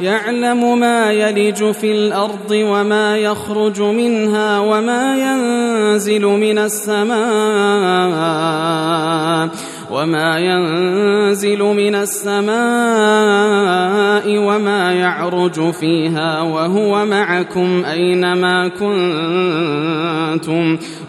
يعلم ما يلج في الأرض وما يخرج منها وما ينزل من السماء وما ينزل من السماء وما يعرج فيها وهو معكم أينما كنتم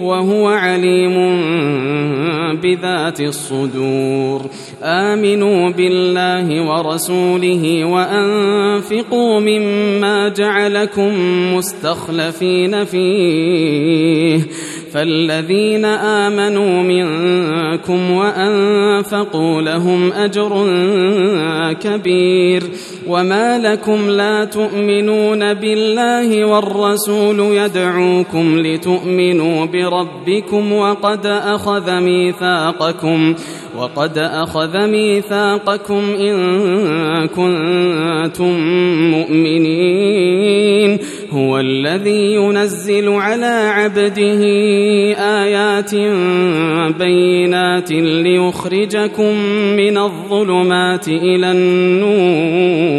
وهو عليم بذات الصدور. آمنوا بالله ورسوله وأنفقوا مما جعلكم مستخلفين فيه. فالذين آمنوا منكم وأنفقوا لهم أجر كبير. وما لكم لا تؤمنون بالله والرسول يدعوكم لتؤمنوا بربكم وقد أخذ ميثاقكم وقد أخذ ميثاقكم إن كنتم مؤمنين. هو الذي ينزل على عبده آيات بينات ليخرجكم من الظلمات إلى النور.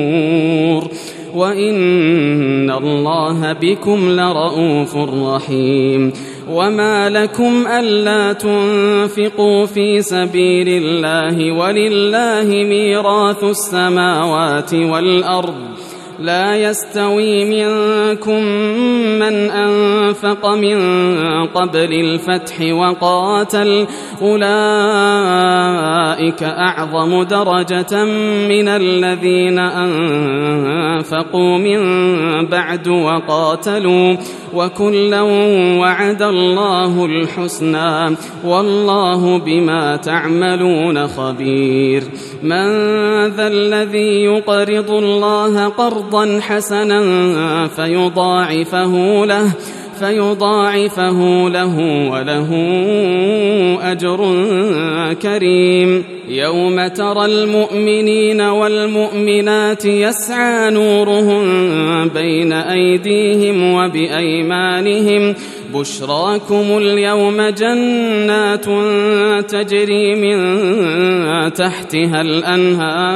وإن الله بكم لرؤوف رحيم. وما لكم ألا تنفقوا في سبيل الله ولله ميراث السماوات والأرض لا يستوي منكم من أنفق من قبل الفتح وقاتل. أولئك أعظم درجة من الذين أنفقوا من بعد وقاتلوا. وكلا وعد الله الحسنى. والله بما تعملون خبير. من ذا الذي يقرض الله قرضا حسنا فيضاعفه له فيضاعفه له وله أجر كريم. يوم ترى المؤمنين والمؤمنات يسعى نورهم بين أيديهم وبأيمانهم. بشراكم اليوم جنات تجري من تحتها الأنهار.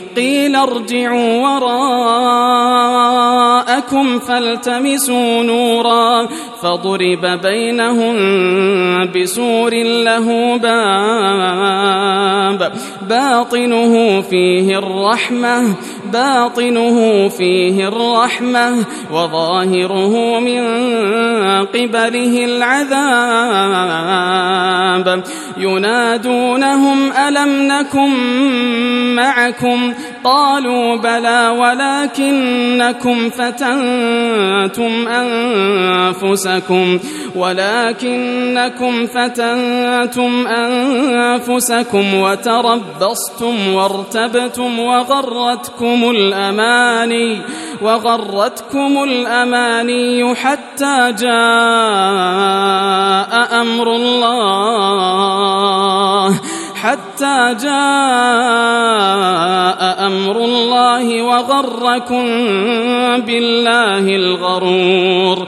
قيل ارجعوا وراءكم فالتمسوا نورا فضرب بينهم بسور له باب باطنه فيه الرحمة باطنه فيه الرحمة وظاهره من قبله العذاب. ينادونهم ألم نكن معكم؟ قالوا بلى ولكنكم فتنتم أنفسكم ولكنكم فتنتم أنفسكم وتربصتم وارتبتم وغرتكم. الأماني وغرتكم الأماني حتى جاء أمر الله. حتى جاء أمر الله وغركم بالله الغرور.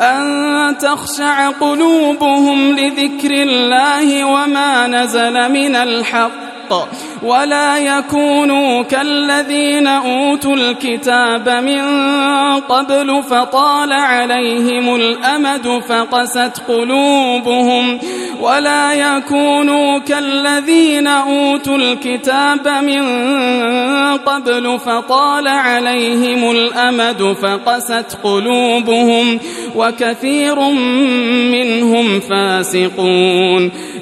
أن تخشع قلوبهم لذكر الله وما نزل من الحق. ولا يكونوا كالذين أوتوا الكتاب من قبل فطال عليهم الأمد فقست قلوبهم ولا يكونوا كالذين أوتوا الكتاب من قبل فطال عليهم الأمد فقست قلوبهم وكثير منهم فاسقون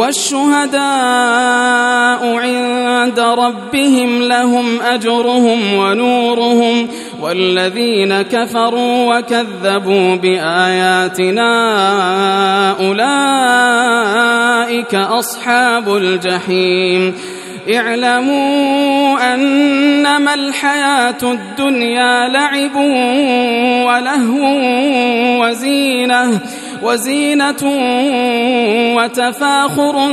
والشهداء عند ربهم لهم أجرهم ونورهم والذين كفروا وكذبوا بآياتنا أولئك أصحاب الجحيم. اعلموا أنما الحياة الدنيا لعب ولهو وزينة وزينة وتفاخر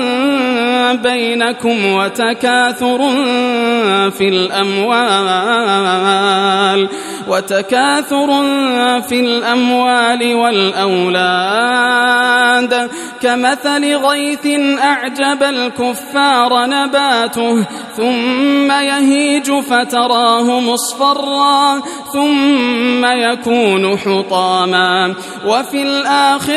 بينكم وتكاثر في الأموال وتكاثر في الأموال والأولاد. كمثل غيث أعجب الكفار نباته ثم يهيج فتراه مصفرا ثم يكون حطاما. وفي الآخرة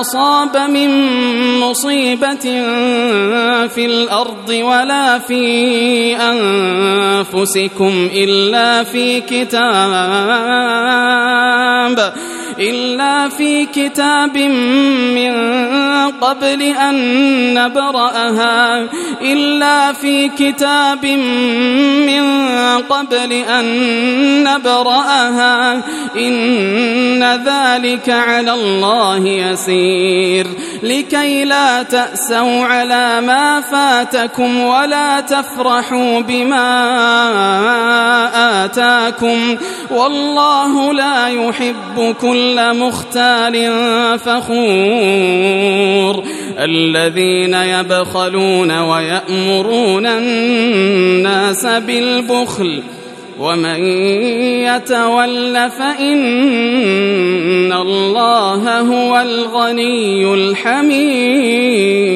أصاب من مصيبة في الأرض ولا في أنفسكم إلا في كتاب. إلا في كتاب من قبل أن نبرأها إلا في كتاب من قبل أن نبرأها. إن ذلك على الله يسير. لكي لا تأسوا على ما فاتكم ولا تفرحوا بما آتاكم. والله لا يحب كل مختال فخور الذين يبخلون ويأمرون الناس بالبخل ومن يتول فإن الله هو الغني الحميد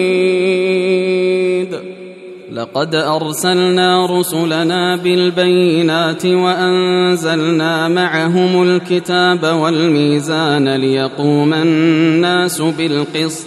لقد أرسلنا رسلنا بالبينات وأنزلنا معهم الكتاب والميزان ليقوم الناس بالقسط.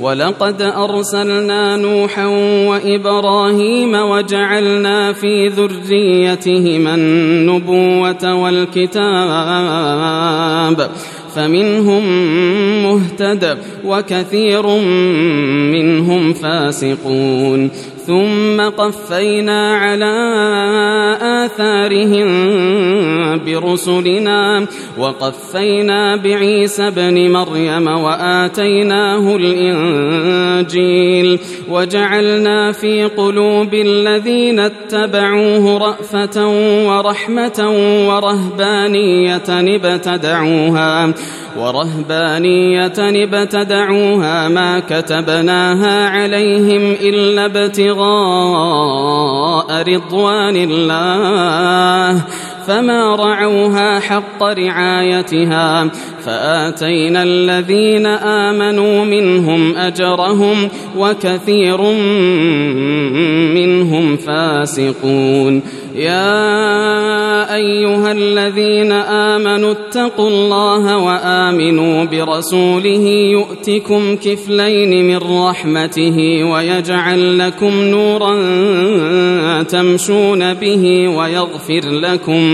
ولقد أرسلنا نوحا وإبراهيم وجعلنا في ذريتهما النبوة والكتاب فمنهم مهتد وكثير منهم فاسقون. ثم قفينا على آثارهم برسلنا وقفينا بعيسى ابن مريم وآتيناه الإنجيل وجعلنا في قلوب الذين اتبعوه رأفة ورحمة ورهبانية ابتدعوها ورهبانية ابتدعوها ما كتبناها عليهم إلا ابتغاء رضوان الله فما رعوها حق رعايتها فآتينا الذين آمنوا منهم أجرهم وكثير منهم فاسقون. يا أيها الذين آمنوا اتقوا الله وآمنوا برسوله يؤتكم كفلين من رحمته ويجعل لكم نورا تمشون به ويغفر لكم